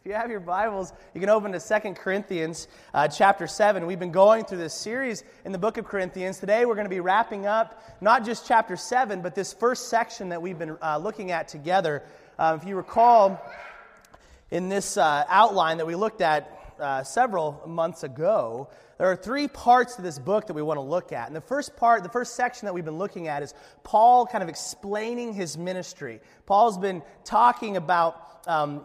If you have your Bibles, you can open to 2 Corinthians uh, chapter 7. We've been going through this series in the book of Corinthians. Today we're going to be wrapping up not just chapter 7, but this first section that we've been uh, looking at together. Uh, if you recall, in this uh, outline that we looked at uh, several months ago, there are three parts to this book that we want to look at. And the first part, the first section that we've been looking at is Paul kind of explaining his ministry. Paul's been talking about um,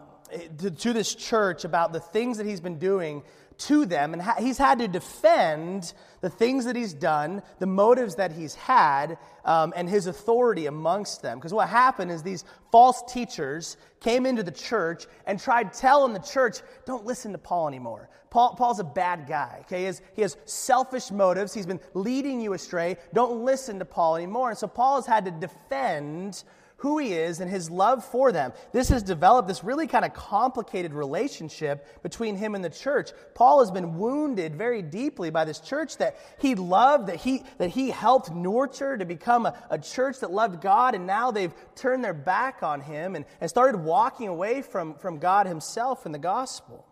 to, to, this church about the things that he's been doing to them, and ha- he's had to defend the things that he's done, the motives that he's had, um, and his authority amongst them. Because what happened is these false teachers came into the church and tried telling the church, don't listen to Paul anymore. Paul, Paul's a bad guy. Okay? He has, he has selfish motives. He's been leading you astray. Don't listen to Paul anymore. And so Paul has had to defend who he is and his love for them. This has developed this really kind of complicated relationship between him and the church. Paul has been wounded very deeply by this church that he loved, that he, that he helped nurture to become a, a church that loved God, and now they've turned their back on him and, and started walking away from, from God himself and the gospel.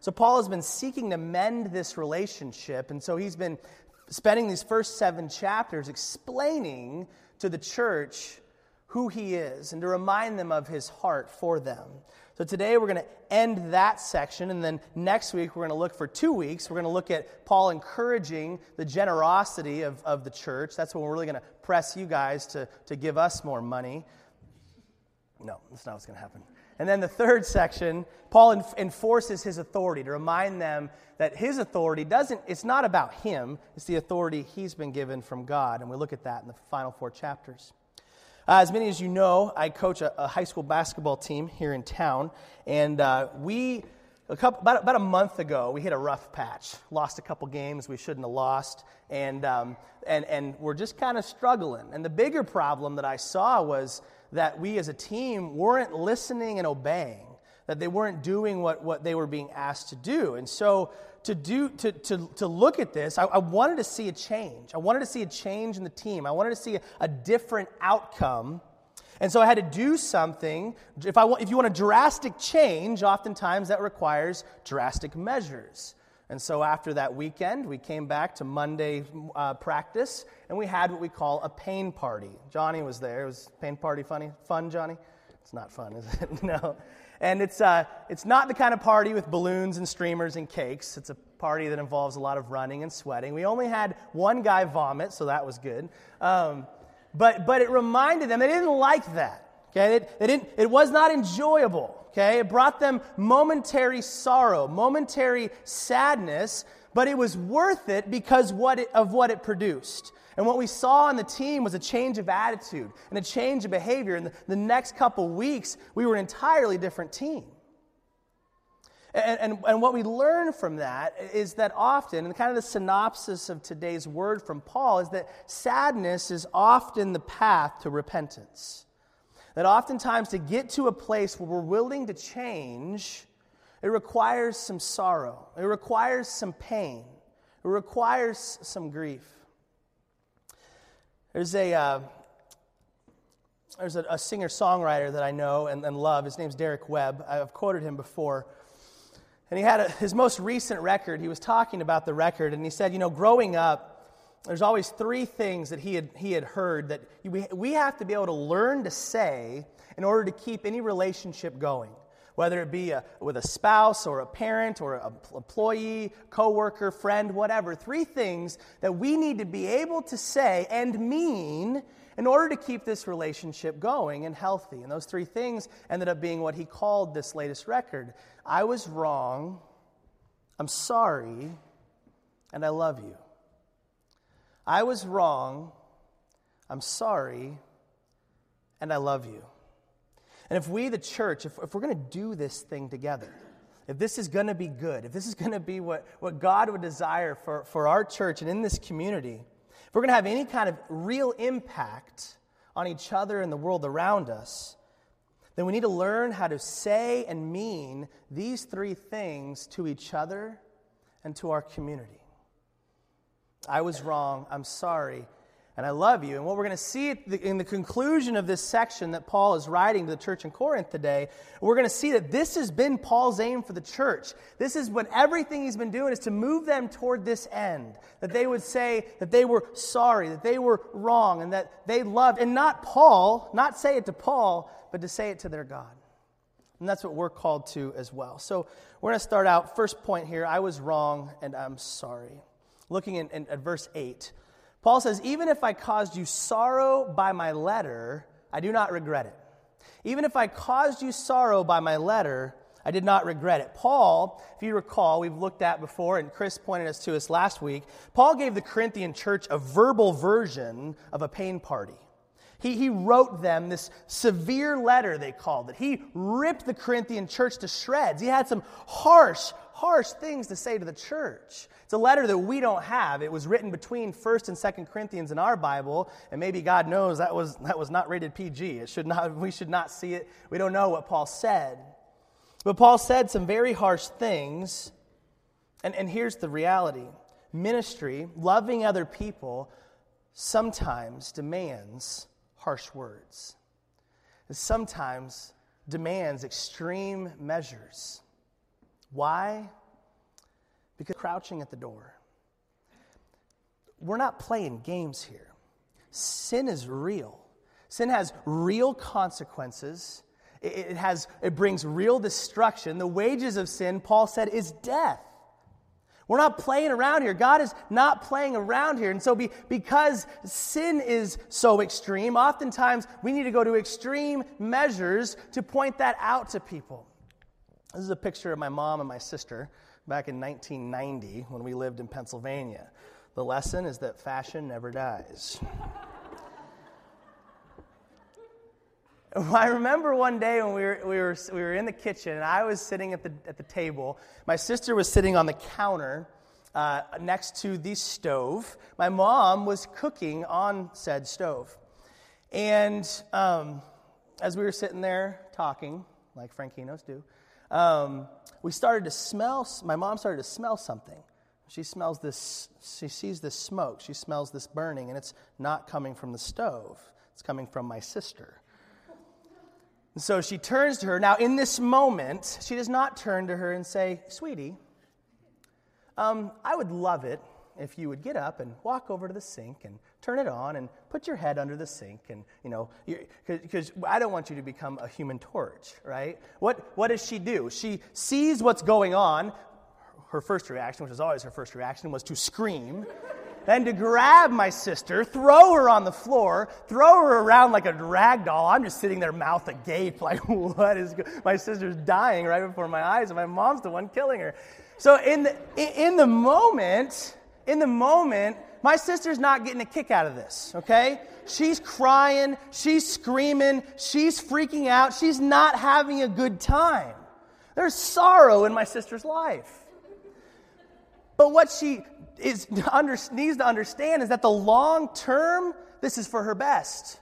So Paul has been seeking to mend this relationship, and so he's been spending these first seven chapters explaining to the church who he is and to remind them of his heart for them. So today we're going to end that section, and then next week we're going to look for two weeks. We're going to look at Paul encouraging the generosity of, of the church. That's when we're really going to press you guys to, to give us more money. No, that's not what's going to happen. And then the third section, Paul enforces his authority to remind them that his authority doesn't, it's not about him, it's the authority he's been given from God. And we look at that in the final four chapters. Uh, as many as you know, I coach a, a, high school basketball team here in town, and uh, we, a couple, about, about a month ago, we hit a rough patch. Lost a couple games we shouldn't have lost, and, um, and, and we're just kind of struggling. And the bigger problem that I saw was that we as a team weren't listening and obeying, that they weren't doing what, what they were being asked to do. And so to do to, to, to look at this, I, I, wanted to see a change. I wanted to see a change in the team. I wanted to see a, a different outcome. And so I had to do something. If, I, if you want a drastic change, oftentimes that requires drastic measures. And so after that weekend, we came back to Monday uh, practice, and we had what we call a pain party. Johnny was there. It was pain party funny? Fun, Johnny? It's not fun, is it? no. And it's, uh, it's not the kind of party with balloons and streamers and cakes. It's a party that involves a lot of running and sweating. We only had one guy vomit, so that was good. Um, but, but it reminded them they didn't like that. Okay? It, they didn't, it was not enjoyable. Okay? It brought them momentary sorrow, momentary sadness, but it was worth it because what it, of what it produced. And what we saw on the team was a change of attitude and a change of behavior. In the, the next couple weeks, we were an entirely different team. And, and, and, what we learn from that is that often, and kind of the synopsis of today's word from Paul, is that sadness is often the path to repentance. That oftentimes to get to a place where we're willing to change, it requires some sorrow, it requires some pain, it requires some grief. There's a, uh, there's a, a singer songwriter that I know and, and, love. His name's Derek Webb. I've quoted him before. And he had a, his most recent record. He was talking about the record, and he said, You know, growing up, there's always three things that he had, he had heard that we, we have to be able to learn to say in order to keep any relationship going whether it be a, with a spouse or a parent or an employee, coworker, friend, whatever. Three things that we need to be able to say and mean in order to keep this relationship going and healthy. And those three things ended up being what he called this latest record I was wrong, I'm sorry, and I love you. I was wrong, I'm sorry, and I love you. And if we, the church, if, if we're going to do this thing together, if this is going to be good, if this is going to be what, what God would desire for, for our church and in this community, if we're going to have any kind of real impact on each other and the world around us, then we need to learn how to say and mean these three things to each other and to our community. I was wrong. I'm sorry. And I love you. And what we're going to see in the conclusion of this section that Paul is writing to the church in Corinth today, we're going to see that this has been Paul's aim for the church. This is what everything he's been doing is to move them toward this end. That they would say that they were sorry, that they were wrong, and that they loved. And not Paul, not say it to Paul, but to say it to their God. And that's what we're called to as well. So we're going to start out. First point here I was wrong and I'm sorry. Looking in, in, at verse 8. Paul says, Even if I caused you sorrow by my letter, I do not regret it. Even if I caused you sorrow by my letter, I did not regret it. Paul, if you recall, we've looked at before, and Chris pointed us to us last week. Paul gave the Corinthian church a verbal version of a pain party. He, he wrote them this severe letter, they called it. He ripped the Corinthian church to shreds. He had some harsh, harsh things to say to the church. It's a letter that we don't have. It was written between 1st and 2nd Corinthians in our Bible, and maybe God knows that was, that was not rated PG. It should not, we should not see it. We don't know what Paul said. But Paul said some very harsh things, and, and here's the reality ministry, loving other people, sometimes demands harsh words. It sometimes demands extreme measures. Why? Because crouching at the door. We're not playing games here. Sin is real. Sin has real consequences. It, has, it brings real destruction. The wages of sin, Paul said, is death. We're not playing around here. God is not playing around here. And so, be, because sin is so extreme, oftentimes we need to go to extreme measures to point that out to people. This is a picture of my mom and my sister back in 1990 when we lived in Pennsylvania. The lesson is that fashion never dies. I remember one day when we were, we, were, we were in the kitchen and I was sitting at the, at the table. My sister was sitting on the counter uh, next to the stove. My mom was cooking on said stove. And um, as we were sitting there talking, like Frankinos do, um, we started to smell, my mom started to smell something. She smells this, she sees this smoke, she smells this burning, and it's not coming from the stove, it's coming from my sister. And so she turns to her. Now, in this moment, she does not turn to her and say, Sweetie, um, I would love it if you would get up and walk over to the sink and turn it on and put your head under the sink and you know because i don't want you to become a human torch right? What, what does she do? She sees what's going on. Her first reaction which is always her first reaction was to scream then to grab my sister, throw her on the floor, throw her around like a rag doll. I'm just sitting there, mouth agape, like, what is go-? My sister's dying right before my eyes, and my mom's the one killing her. So in the, in the moment, in the moment, my sister's not getting a kick out of this, okay? She's crying, she's screaming, she's freaking out, she's not having a good time. There's sorrow in my sister's life. But what she is, under, needs to understand is that the long term, this is for her best.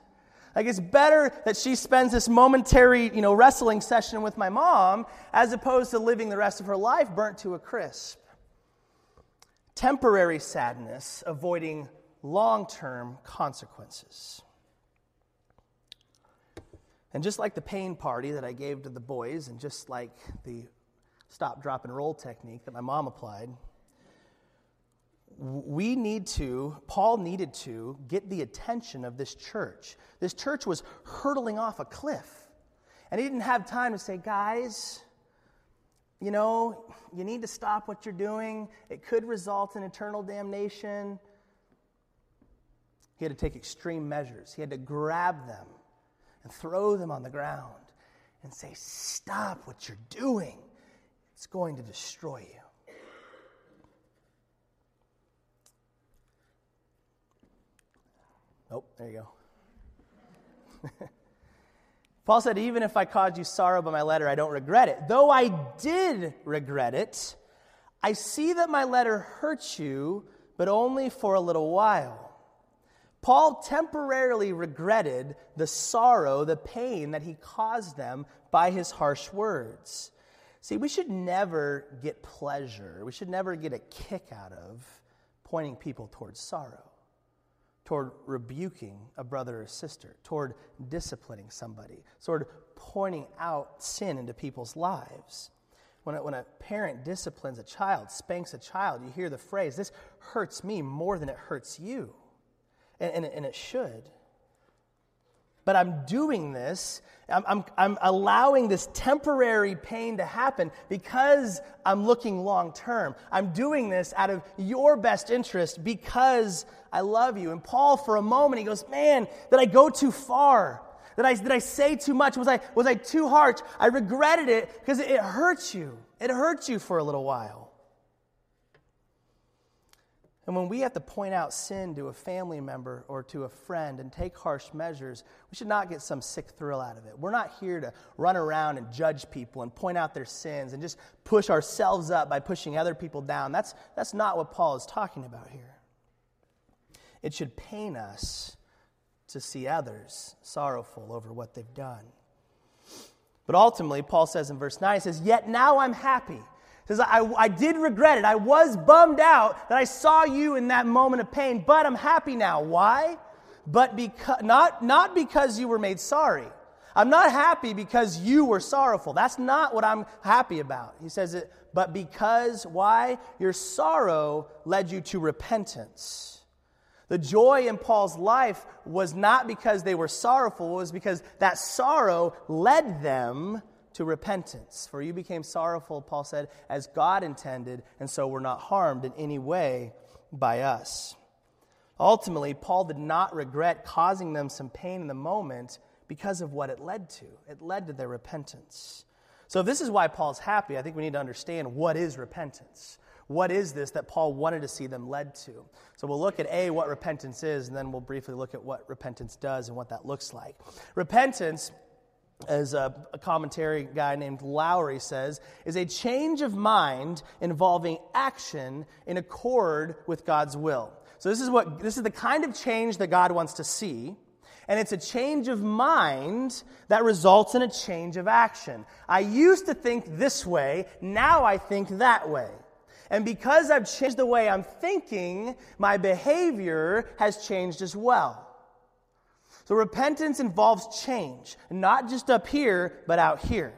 Like it's better that she spends this momentary, you know, wrestling session with my mom as opposed to living the rest of her life burnt to a crisp. Temporary sadness, avoiding long term consequences. And just like the pain party that I gave to the boys, and just like the stop, drop, and roll technique that my mom applied, we need to, Paul needed to get the attention of this church. This church was hurtling off a cliff. And he didn't have time to say, guys, you know, you need to stop what you're doing. It could result in eternal damnation. He had to take extreme measures. He had to grab them and throw them on the ground and say, Stop what you're doing. It's going to destroy you. Oh, there you go. Paul said, Even if I caused you sorrow by my letter, I don't regret it. Though I did regret it, I see that my letter hurt you, but only for a little while. Paul temporarily regretted the sorrow, the pain that he caused them by his harsh words. See, we should never get pleasure, we should never get a kick out of pointing people towards sorrow. Toward rebuking a brother or sister, toward disciplining somebody, toward pointing out sin into people's lives. When a, when a parent disciplines a child, spanks a child, you hear the phrase, This hurts me more than it hurts you. And, and, and it should. But I'm doing this, I'm, I'm, I'm allowing this temporary pain to happen because I'm looking long term. I'm doing this out of your best interest because I love you. And Paul, for a moment, he goes, Man, did I go too far? Did I, did I say too much? Was I, was I too harsh? I regretted it because it, it hurts you. It hurts you for a little while. And when we have to point out sin to a family member or to a friend and take harsh measures, we should not get some sick thrill out of it. We're not here to run around and judge people and point out their sins and just push ourselves up by pushing other people down. That's, that's not what Paul is talking about here. It should pain us to see others sorrowful over what they've done. But ultimately, Paul says in verse 9, he says, Yet now I'm happy. Says, I, I did regret it. I was bummed out that I saw you in that moment of pain, but I'm happy now. Why? But because, not, not because you were made sorry. I'm not happy because you were sorrowful. That's not what I'm happy about. He says it, but because, why? Your sorrow led you to repentance. The joy in Paul's life was not because they were sorrowful, it was because that sorrow led them to repentance. For you became sorrowful, Paul said, as God intended, and so were not harmed in any way by us. Ultimately, Paul did not regret causing them some pain in the moment because of what it led to. It led to their repentance. So, if this is why Paul's happy, I think we need to understand what is repentance. What is this that Paul wanted to see them led to? So we'll look at A, what repentance is, and then we'll briefly look at what repentance does and what that looks like. Repentance, as a, a commentary guy named Lowery says, is a change of mind involving action in accord with God's will. So this is what this is the kind of change that God wants to see. And it's a change of mind that results in a change of action. I used to think this way, now I think that way. And because I've changed the way I'm thinking, my behavior has changed as well. So repentance involves change, not just up here, but out here.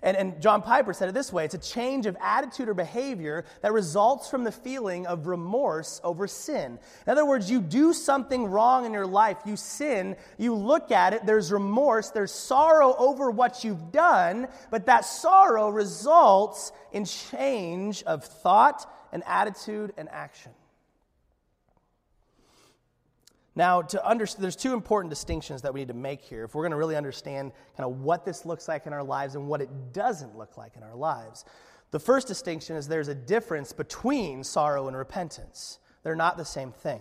And, and John Piper said it this way it's a change of attitude or behavior that results from the feeling of remorse over sin. In other words, you do something wrong in your life, you sin, you look at it, there's remorse, there's sorrow over what you've done, but that sorrow results in change of thought and attitude and action. Now, to understand, there's two important distinctions that we need to make here if we're going to really understand kind of what this looks like in our lives and what it doesn't look like in our lives. The first distinction is there's a difference between sorrow and repentance. They're not the same thing.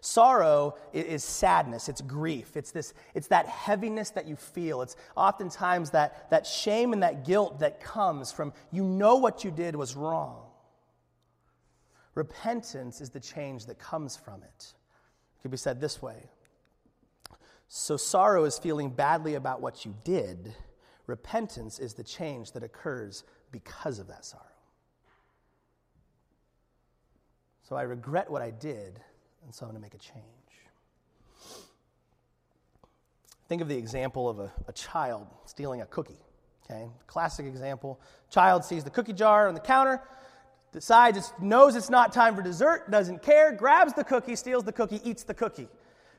Sorrow is sadness, it's grief, it's, this, it's that heaviness that you feel. It's oftentimes that, that shame and that guilt that comes from you know what you did was wrong. Repentance is the change that comes from it could be said this way So, sorrow is feeling badly about what you did, repentance is the change that occurs because of that sorrow. So, I regret what I did, and so I'm going to make a change. Think of the example of a, a child stealing a cookie. Okay, classic example. Child sees the cookie jar on the counter, decides it knows it's not time for dessert, doesn't care, grabs the cookie, steals the cookie, eats the cookie.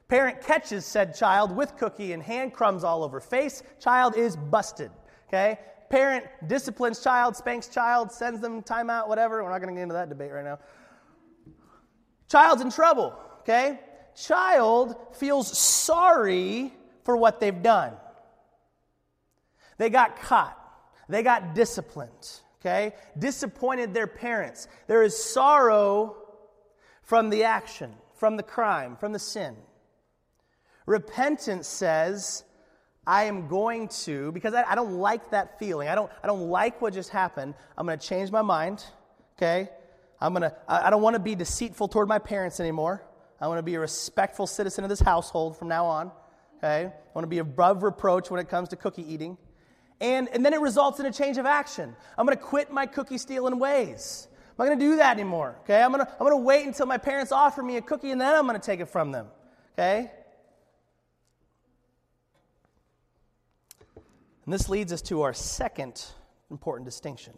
Parent catches said child with cookie and hand crumbs all over face. Child is busted. Okay? Parent disciplines child, spanks child, sends them timeout, whatever. We're not going to get into that debate right now. Child's in trouble. Okay? Child feels sorry for what they've done. They got caught. They got disciplined okay? Disappointed their parents. There is sorrow from the action, from the crime, from the sin. Repentance says, I am going to, because I, I, don't like that feeling. I don't, I don't like what just happened. I'm going to change my mind, okay? I'm going to, I, don't want to be deceitful toward my parents anymore. I want to be a respectful citizen of this household from now on, okay? I want to be above reproach when it comes to cookie eating. And, and then it results in a change of action. I'm going to quit my cookie stealing ways. I'm not going to do that anymore. Okay? I'm going to I'm going to wait until my parents offer me a cookie and then I'm going to take it from them. Okay? And this leads us to our second important distinction.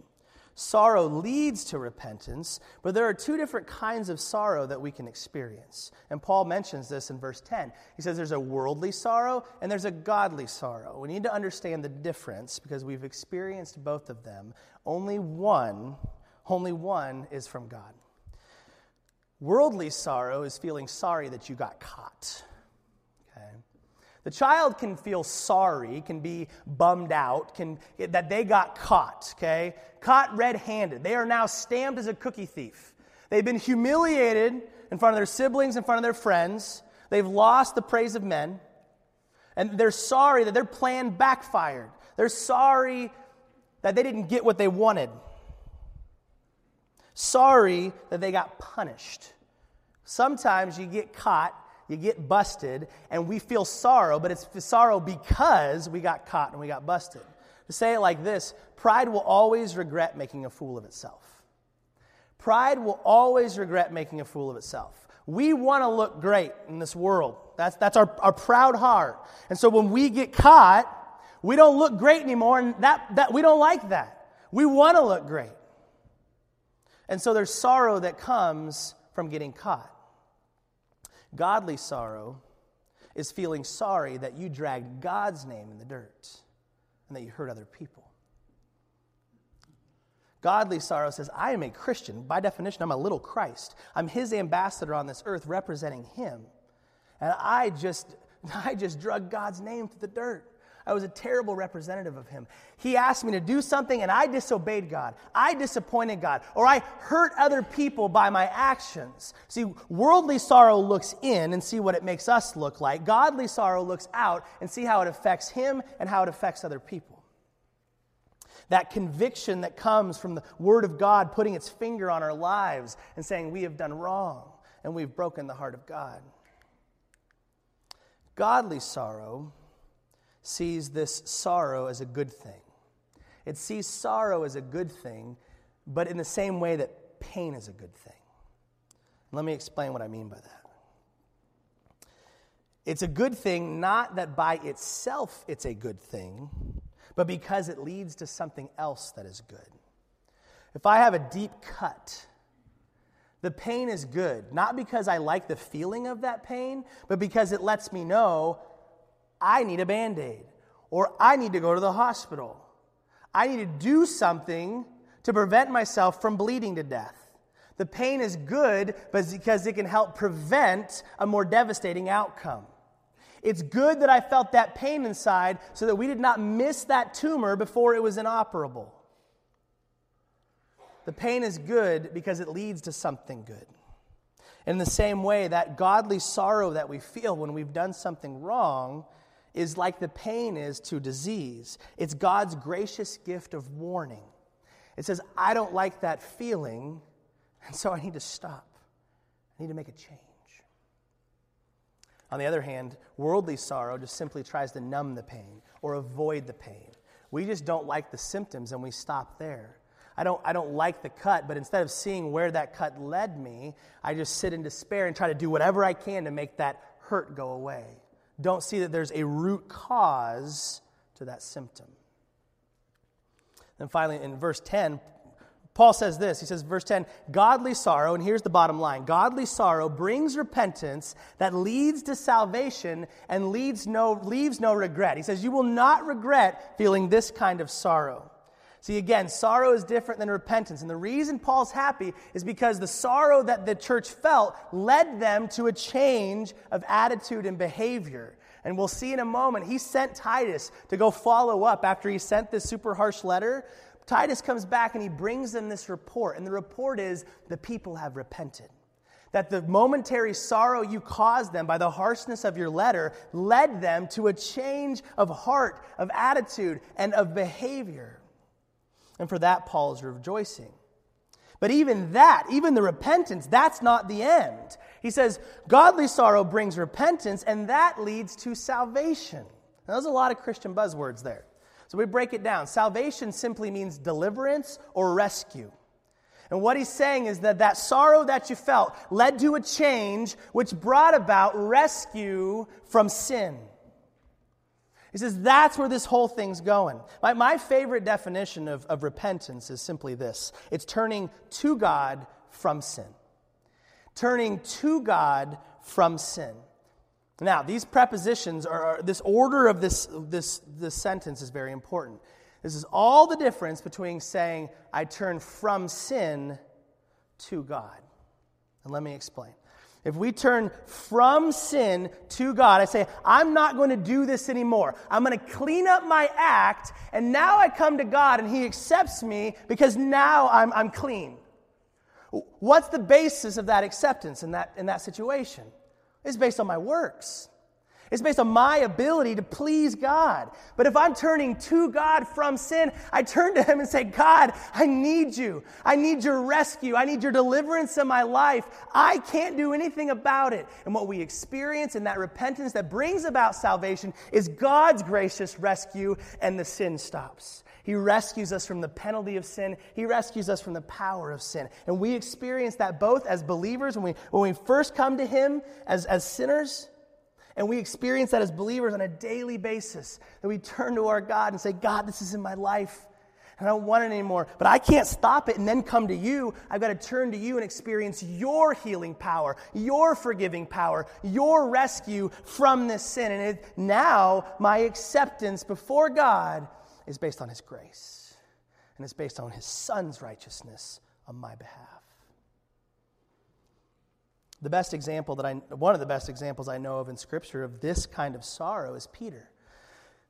Sorrow leads to repentance, but there are two different kinds of sorrow that we can experience. And Paul mentions this in verse 10. He says there's a worldly sorrow and there's a godly sorrow. We need to understand the difference because we've experienced both of them. Only one, only one is from God. Worldly sorrow is feeling sorry that you got caught. The child can feel sorry, can be bummed out, can, that they got caught, okay? Caught red handed. They are now stamped as a cookie thief. They've been humiliated in front of their siblings, in front of their friends. They've lost the praise of men. And they're sorry that their plan backfired. They're sorry that they didn't get what they wanted. Sorry that they got punished. Sometimes you get caught you get busted, and we feel sorrow, but it's sorrow because we got caught and we got busted. To say it like this pride will always regret making a fool of itself. Pride will always regret making a fool of itself. We want to look great in this world. That's, that's our, our proud heart. And so when we get caught, we don't look great anymore, and that, that, we don't like that. We want to look great. And so there's sorrow that comes from getting caught. Godly sorrow is feeling sorry that you dragged God's name in the dirt and that you hurt other people. Godly sorrow says, I am a Christian. By definition, I'm a little Christ. I'm his ambassador on this earth representing him. And I just, I just drug God's name to the dirt. I was a terrible representative of him. He asked me to do something and I disobeyed God. I disappointed God. Or I hurt other people by my actions. See, worldly sorrow looks in and see what it makes us look like. Godly sorrow looks out and see how it affects him and how it affects other people. That conviction that comes from the Word of God putting its finger on our lives and saying, We have done wrong and we've broken the heart of God. Godly sorrow sees this sorrow as a good thing. It sees sorrow as a good thing, but in the same way that pain is a good thing. Let me explain what I mean by that. It's a good thing not that by itself it's a good thing, but because it leads to something else that is good. If I have a deep cut, the pain is good, not because I like the feeling of that pain, but because it lets me know I need a band aid, or I need to go to the hospital. I need to do something to prevent myself from bleeding to death. The pain is good because it can help prevent a more devastating outcome. It's good that I felt that pain inside so that we did not miss that tumor before it was inoperable. The pain is good because it leads to something good. In the same way, that godly sorrow that we feel when we've done something wrong is like the pain is to disease. It's God's gracious gift of warning. It says, I don't like that feeling, and so I need to stop. I need to make a change. On the other hand, worldly sorrow just simply tries to numb the pain or avoid the pain. We just don't like the symptoms and we stop there. I don't, I don't like the cut, but instead of seeing where that cut led me, I just sit in despair and try to do whatever I can to make that hurt go away don't see that there's a root cause to that symptom. Then finally, in verse 10, Paul says this. He says, verse 10, godly sorrow, and here's the bottom line godly sorrow brings repentance that leads to salvation and leads no, leaves no regret. He says, You will not regret feeling this kind of sorrow. See, again, sorrow is different than repentance. And the reason Paul's happy is because the sorrow that the church felt led them to a change of attitude and behavior. And we'll see in a moment, he sent Titus to go follow up after he sent this super harsh letter. Titus comes back and he brings them this report. And the report is the people have repented. That the momentary sorrow you caused them by the harshness of your letter led them to a change of heart, of attitude, and of behavior. And for that, Paul is rejoicing. But even that, even the repentance, that's not the end. He says, godly sorrow brings repentance, and that leads to salvation. Now, there's a lot of Christian buzzwords there. So we break it down. Salvation simply means deliverance or rescue. And what he's saying is that that sorrow that you felt led to a change which brought about rescue from sin. He says that's where this whole thing's going. My, my favorite definition of, of repentance is simply this it's turning to God from sin. Turning to God from sin. Now, these prepositions are, this order of this, this, this sentence is very important. This is all the difference between saying, I turn from sin to God. And let me explain. If we turn from sin to God, I say, I'm not going to do this anymore. I'm going to clean up my act, and now I come to God and He accepts me because now I'm, I'm clean. What's the basis of that acceptance in that, in that situation? It's based on my works. It's based on my ability to please God. But if I'm turning to God from sin, I turn to Him and say, God, I need you. I need your rescue. I need your deliverance in my life. I can't do anything about it. And what we experience in that repentance that brings about salvation is God's gracious rescue, and the sin stops. He rescues us from the penalty of sin. He rescues us from the power of sin. And we experience that both as believers when we, when we first come to Him as, as sinners and we experience that as believers on a daily basis. That we turn to our God and say, God, this is in my life. And I don't want it anymore. But I can't stop it and then come to you. I've got to turn to you and experience your healing power, your forgiving power, your rescue from this sin. And it, now my acceptance before God is based on His grace. And it's based on His Son's righteousness on my behalf. The best example that I, one of the best examples I know of in Scripture of this kind of sorrow is Peter.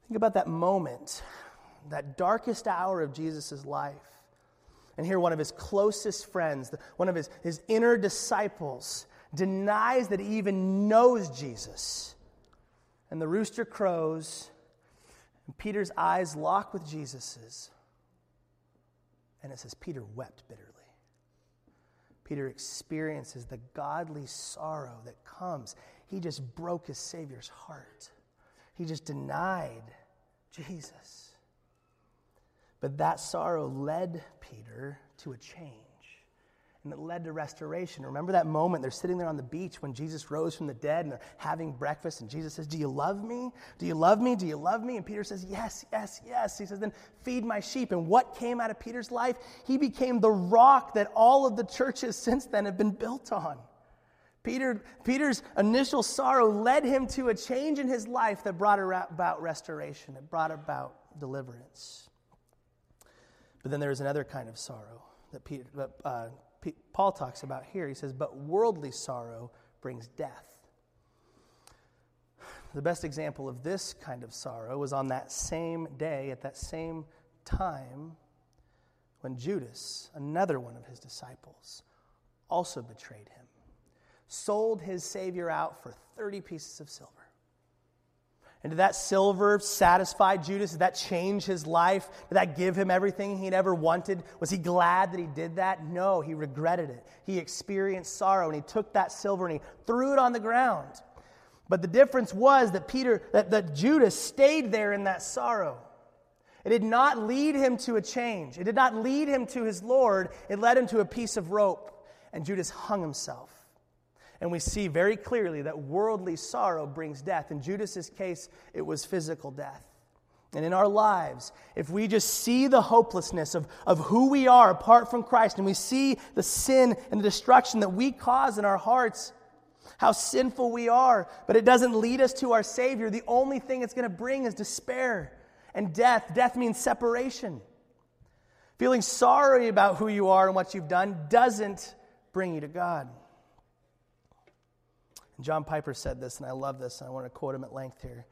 Think about that moment, that darkest hour of Jesus' life. And here, one of his closest friends, one of his, his inner disciples, denies that he even knows Jesus. And the rooster crows, and Peter's eyes lock with Jesus's. And it says, Peter wept bitterly. Peter experiences the godly sorrow that comes. He just broke his Savior's heart, he just denied Jesus. But that sorrow led Peter to a change and it led to restoration. Remember that moment? They're sitting there on the beach when Jesus rose from the dead and they're having breakfast, and Jesus says, Do you love me? Do you love me? Do you love me? And Peter says, Yes, yes, yes. He says, Then feed my sheep. And what came out of Peter's life? He became the rock that all of the churches since then have been built on. Peter, Peter's initial sorrow led him to a change in his life that brought about restoration, it brought about deliverance. But then there is another kind of sorrow that Peter, uh, Paul talks about here. He says, But worldly sorrow brings death. The best example of this kind of sorrow was on that same day, at that same time, when Judas, another one of his disciples, also betrayed him, sold his Savior out for 30 pieces of silver. And did that silver satisfy Judas? Did that change his life? Did that give him everything he'd ever wanted? Was he glad that he did that? No, he regretted it. He experienced sorrow and he took that silver and he threw it on the ground. But the difference was that Peter, that, that Judas stayed there in that sorrow. It did not lead him to a change. It did not lead him to his Lord. It led him to a piece of rope. And Judas hung himself. And we see very clearly that worldly sorrow brings death. In Judas's case, it was physical death. And in our lives, if we just see the hopelessness of, of who we are apart from Christ, and we see the sin and the destruction that we cause in our hearts, how sinful we are, but it doesn't lead us to our Savior, the only thing it's going to bring is despair and death. Death means separation. Feeling sorry about who you are and what you've done doesn't bring you to God. And John Piper said this, and I love this, and I want to quote him at length here.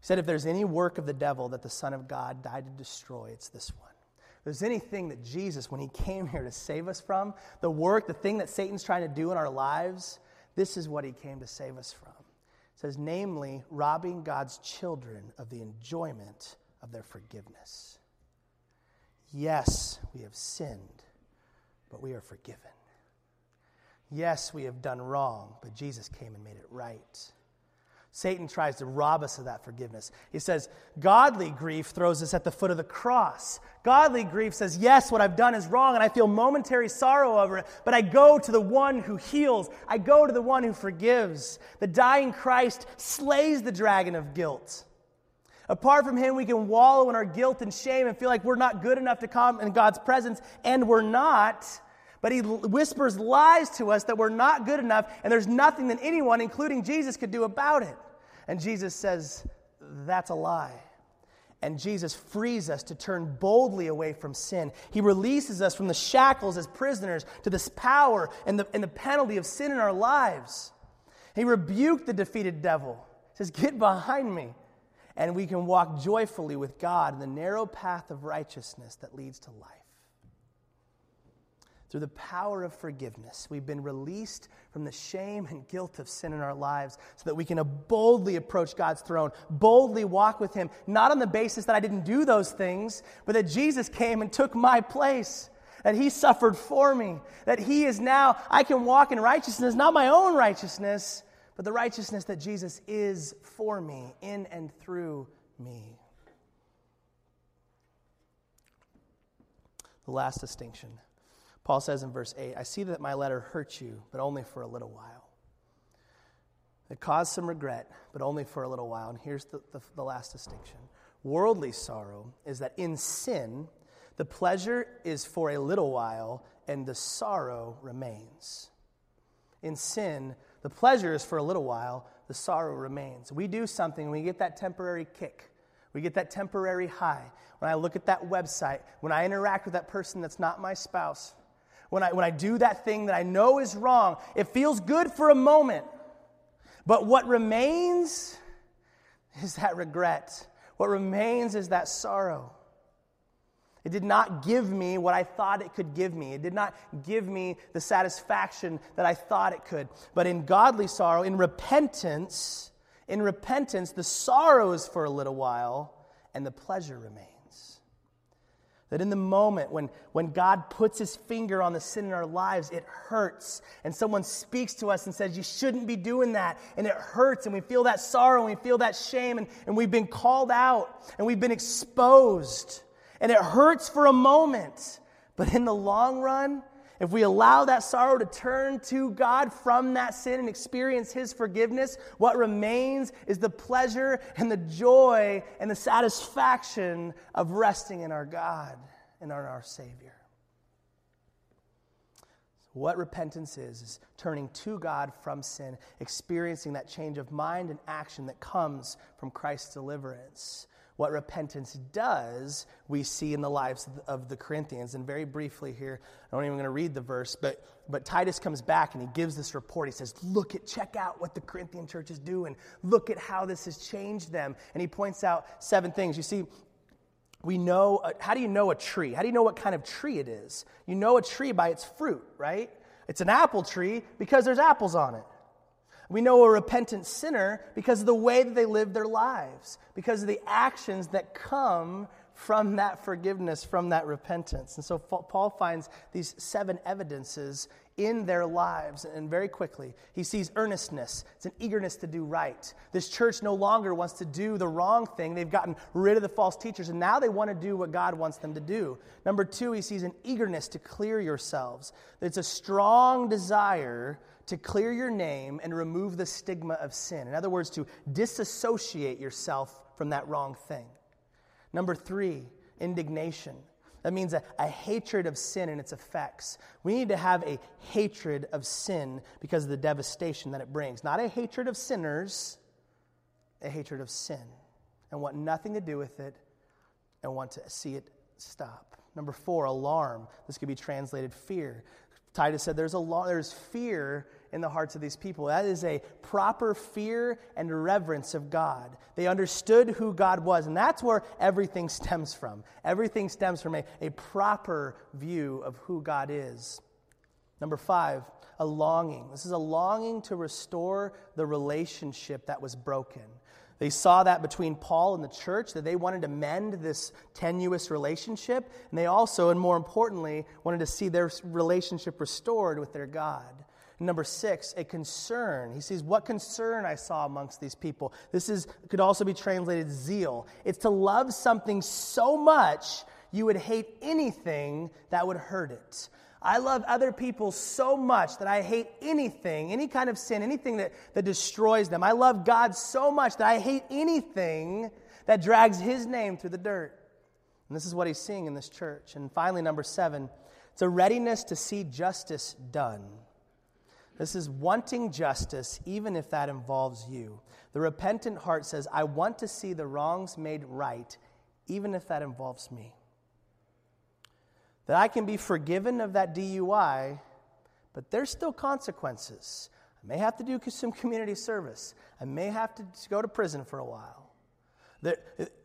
He said, If there's any work of the devil that the Son of God died to destroy, it's this one. If there's anything that Jesus, when he came here to save us from, the work, the thing that Satan's trying to do in our lives, this is what he came to save us from. It says, namely, robbing God's children of the enjoyment of their forgiveness. Yes, we have sinned, but we are forgiven. Yes, we have done wrong, but Jesus came and made it right. Satan tries to rob us of that forgiveness. He says, Godly grief throws us at the foot of the cross. Godly grief says, Yes, what I've done is wrong, and I feel momentary sorrow over it, but I go to the one who heals. I go to the one who forgives. The dying Christ slays the dragon of guilt. Apart from him, we can wallow in our guilt and shame and feel like we're not good enough to come in God's presence, and we're not. But he whispers lies to us that we're not good enough, and there's nothing that anyone, including Jesus, could do about it. And Jesus says, That's a lie. And Jesus frees us to turn boldly away from sin. He releases us from the shackles as prisoners to this power and the, and the penalty of sin in our lives. He rebuked the defeated devil. He says, Get behind me and we can walk joyfully with God in the narrow path of righteousness that leads to life. Through the power of forgiveness, we've been released from the shame and guilt of sin in our lives so that we can boldly approach God's throne, boldly walk with Him, not on the basis that I didn't do those things, but that Jesus came and took my place, that He suffered for me, that He is now, I can walk in righteousness, not my own righteousness, but the righteousness that Jesus is for me, in and through me. The last distinction. Paul says in verse 8, I see that my letter hurt you, but only for a little while. It caused some regret, but only for a little while. And here's the, the, the last distinction worldly sorrow is that in sin, the pleasure is for a little while, and the sorrow remains. In sin, the pleasure is for a little while, the sorrow remains. We do something, we get that temporary kick. We get that temporary high. When I look at that website, when I interact with that person that's not my spouse, when I, when I do that thing that I know is wrong, it feels good for a moment. But what remains is that regret. What remains is that sorrow. It did not give me what I thought it could give me. It did not give me the satisfaction that I thought it could. But in godly sorrow, in repentance, in repentance, the sorrow is for a little while and the pleasure remains. That in the moment when, when God puts his finger on the sin in our lives, it hurts. And someone speaks to us and says, You shouldn't be doing that. And it hurts. And we feel that sorrow and we feel that shame. And, and we've been called out and we've been exposed. And it hurts for a moment. But in the long run, if we allow that sorrow to turn to God from that sin and experience His forgiveness, what remains is the pleasure and the joy and the satisfaction of resting in our God and in our Savior. What repentance is, is turning to God from sin, experiencing that change of mind and action that comes from Christ's deliverance. What repentance does, we see in the lives of the Corinthians. And very briefly here, I'm not even going to read the verse, but, but Titus comes back and he gives this report. He says, Look at, check out what the Corinthian church is doing. Look at how this has changed them. And he points out seven things. You see, we know, how do you know a tree? How do you know what kind of tree it is? You know a tree by its fruit, right? It's an apple tree because there's apples on it. We know a repentant sinner because of the way that they live their lives, because of the actions that come from that forgiveness, from that repentance. And so Paul finds these seven evidences in their lives. And very quickly, he sees earnestness. It's an eagerness to do right. This church no longer wants to do the wrong thing. They've gotten rid of the false teachers, and now they want to do what God wants them to do. Number two, he sees an eagerness to clear yourselves. It's a strong desire to clear your name and remove the stigma of sin. In other words, to disassociate yourself from that wrong thing. Number three, indignation. That means a, a, hatred of sin and its effects. We need to have a hatred of sin because of the devastation that it brings. Not a hatred of sinners, a hatred of sin. And want nothing to do with it and want to see it stop. Number four, alarm. This could be translated fear. Titus said there's, a there's fear in the hearts of these people. That is a proper fear and reverence of God. They understood who God was, and that's where everything stems from. Everything stems from a, a proper view of who God is. Number five, a longing. This is a longing to restore the relationship that was broken. They saw that between Paul and the church, that they wanted to mend this tenuous relationship. And they also, and more importantly, wanted to see their relationship restored with their God. Number six, a concern. He sees what concern I saw amongst these people. This is could also be translated zeal. It's to love something so much you would hate anything that would hurt it. I love other people so much that I hate anything, any kind of sin, anything that, that destroys them. I love God so much that I hate anything that drags his name through the dirt. And this is what he's seeing in this church. And finally, number seven, it's a readiness to see justice done. This is wanting justice, even if that involves you. The repentant heart says, I want to see the wrongs made right, even if that involves me. That I can be forgiven of that DUI, but there's still consequences. I may have to do some community service, I may have to go to prison for a while. There,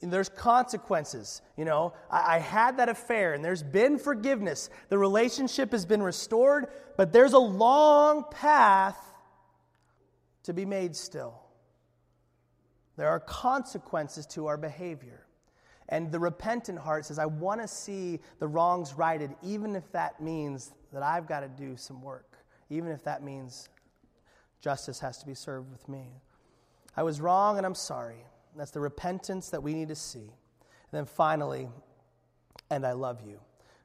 there's consequences. You know, I, I, had that affair and there's been forgiveness. The relationship has been restored, but there's a long path to be made still. There are consequences to our behavior. And the repentant heart says, I want to see the wrongs righted, even if that means that I've got to do some work, even if that means justice has to be served with me. I was wrong and I'm sorry. That's the repentance that we need to see. And then finally, and I love you.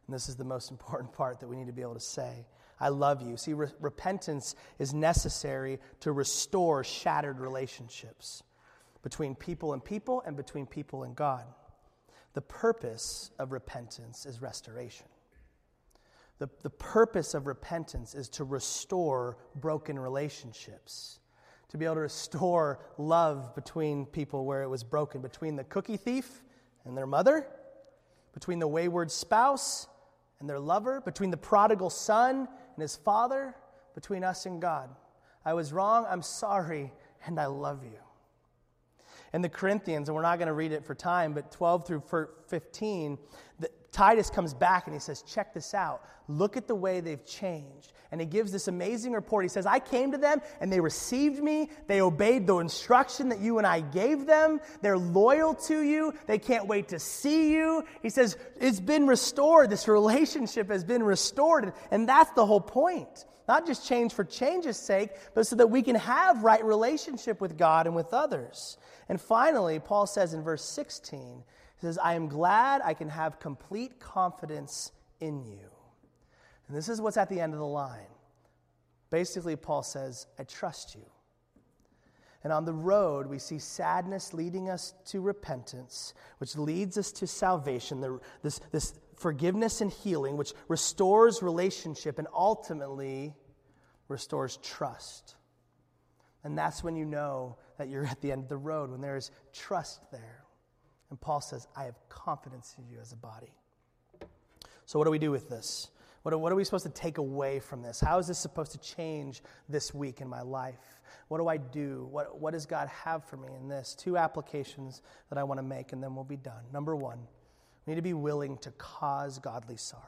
And this is the most important part that we need to be able to say. I love you. See, re- repentance is necessary to restore shattered relationships between people and people and between people and God. The purpose of repentance is restoration. The, the purpose of repentance is to restore broken relationships to be able to restore love between people where it was broken, between the cookie thief and their mother, between the wayward spouse and their lover, between the prodigal son and his father, between us and God. I was wrong, I'm sorry, and I love you. In the Corinthians, and we're not going to read it for time, but 12 through 15, the, Titus comes back and he says, Check this out. Look at the way they've changed. And he gives this amazing report. He says, I came to them and they received me. They obeyed the instruction that you and I gave them. They're loyal to you. They can't wait to see you. He says, It's been restored. This relationship has been restored. And that's the whole point. Not just change for change's sake, but so that we can have right relationship with God and with others. And finally, Paul says in verse 16, he says, I am glad I can have complete confidence in you. And this is what's at the end of the line. Basically, Paul says, I trust you. And on the road, we see sadness leading us to repentance, which leads us to salvation, the, this, this forgiveness and healing, which restores relationship and ultimately restores trust. And that's when you know that you're at the end of the road, when there is trust there. And Paul says, I have confidence in you as a body. So, what do we do with this? What are, what are we supposed to take away from this? How is this supposed to change this week in my life? What do I do? What, what does God have for me in this? Two applications that I want to make, and then we'll be done. Number one, we need to be willing to cause godly sorrow.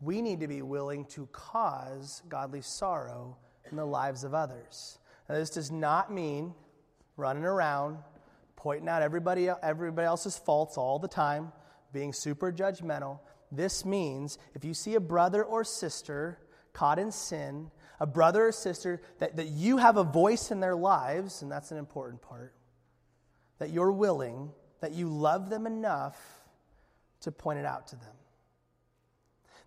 We need to be willing to cause godly sorrow in the lives of others. Now, this does not mean running around pointing out everybody, everybody else's faults all the time, being super judgmental. This means if you see a brother or sister caught in sin, a brother or sister that, that you have a voice in their lives, and that's an important part, that you're willing, that you love them enough to point it out to them.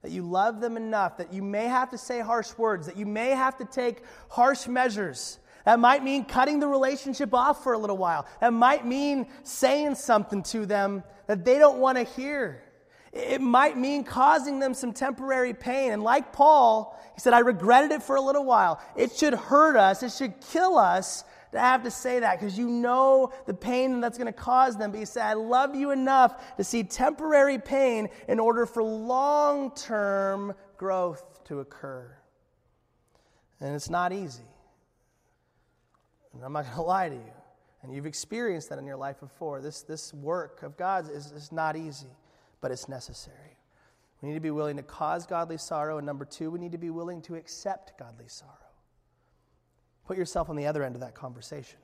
That you love them enough that you may have to say harsh words, that you may have to take harsh measures that might mean cutting the relationship off for a little while. That might mean saying something to them that they don't want to hear. It might mean causing them some temporary pain. And like Paul, he said, I regretted it for a little while. It should hurt us, it should kill us to have to say that because you know the pain that's going to cause them. But he said, I love you enough to see temporary pain in order for long term growth to occur. And it's not easy. And I'm not going to lie to you. And you've experienced that in your life before. This, this work of God is, is not easy, but it's necessary. We need to be willing to cause godly sorrow. And number two, we need to be willing to accept godly sorrow. Put yourself on the other end of that conversation.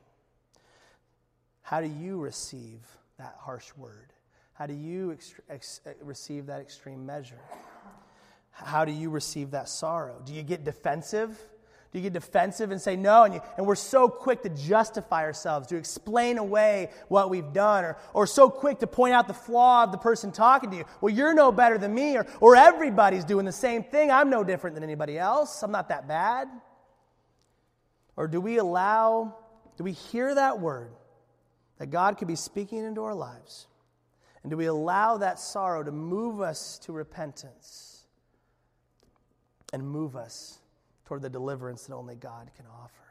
How do you receive that harsh word? How do you ex- ex- receive that extreme measure? How do you receive that sorrow? Do you get defensive Do you get defensive and say no? And, you, and we're so quick to justify ourselves, to explain away what we've done, or, or so quick to point out the flaw of the person talking to you. Well, you're no better than me, or, or everybody's doing the same thing. I'm no different than anybody else. I'm not that bad. Or do we allow, do we hear that word that God could be speaking into our lives? And do we allow that sorrow to move us to repentance and move us toward the deliverance that only God can offer?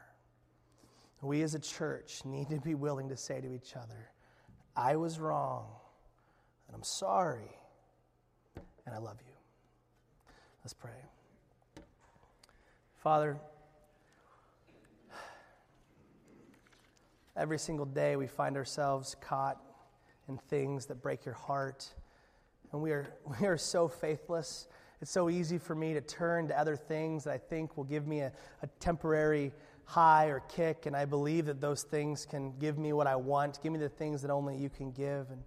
We as a church need to be willing to say to each other, I was wrong, and I'm sorry, and I love you. Let's pray. Father, every single day we find ourselves caught in things that break your heart. And we are, we are so faithless. It's so easy for me to turn to other things that I think will give me a, a temporary high or kick, and I believe that those things can give me what I want. Give me the things that only you can give. And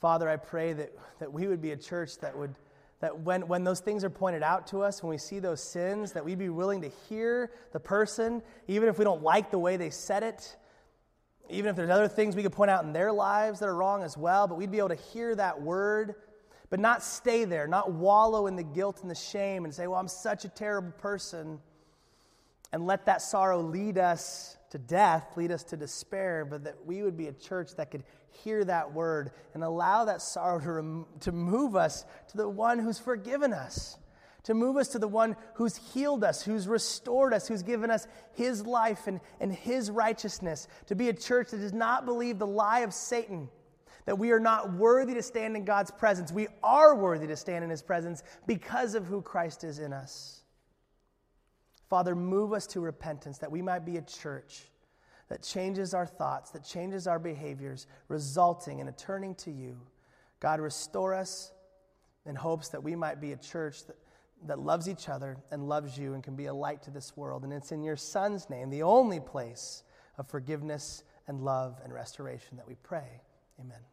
Father, I pray that, that we would be a church that would that when, when those things are pointed out to us, when we see those sins, that we'd be willing to hear the person, even if we don't like the way they said it, even if there's other things we could point out in their lives that are wrong as well, but we'd be able to hear that word, but not stay there, not wallow in the guilt and the shame and say, well, I'm such a terrible person, and let that sorrow lead us to death, lead us to despair, but that we would be a church that could hear that word and allow that sorrow to, rem- to move us to the one who's forgiven us to move us to the one who's healed us, who's restored us, who's given us his life and, and his righteousness, to be a church that does not believe the lie of Satan, that we are not worthy to stand in God's presence. We are worthy to stand in his presence because of who Christ is in us. Father, move us to repentance that we might be a church that changes our thoughts, that changes our behaviors, resulting in a turning to you. God, restore us in hopes that we might be a church that that loves each other and loves you and can be a light to this world. And it's in your Son's name, the only place of forgiveness and love and restoration, that we pray. Amen.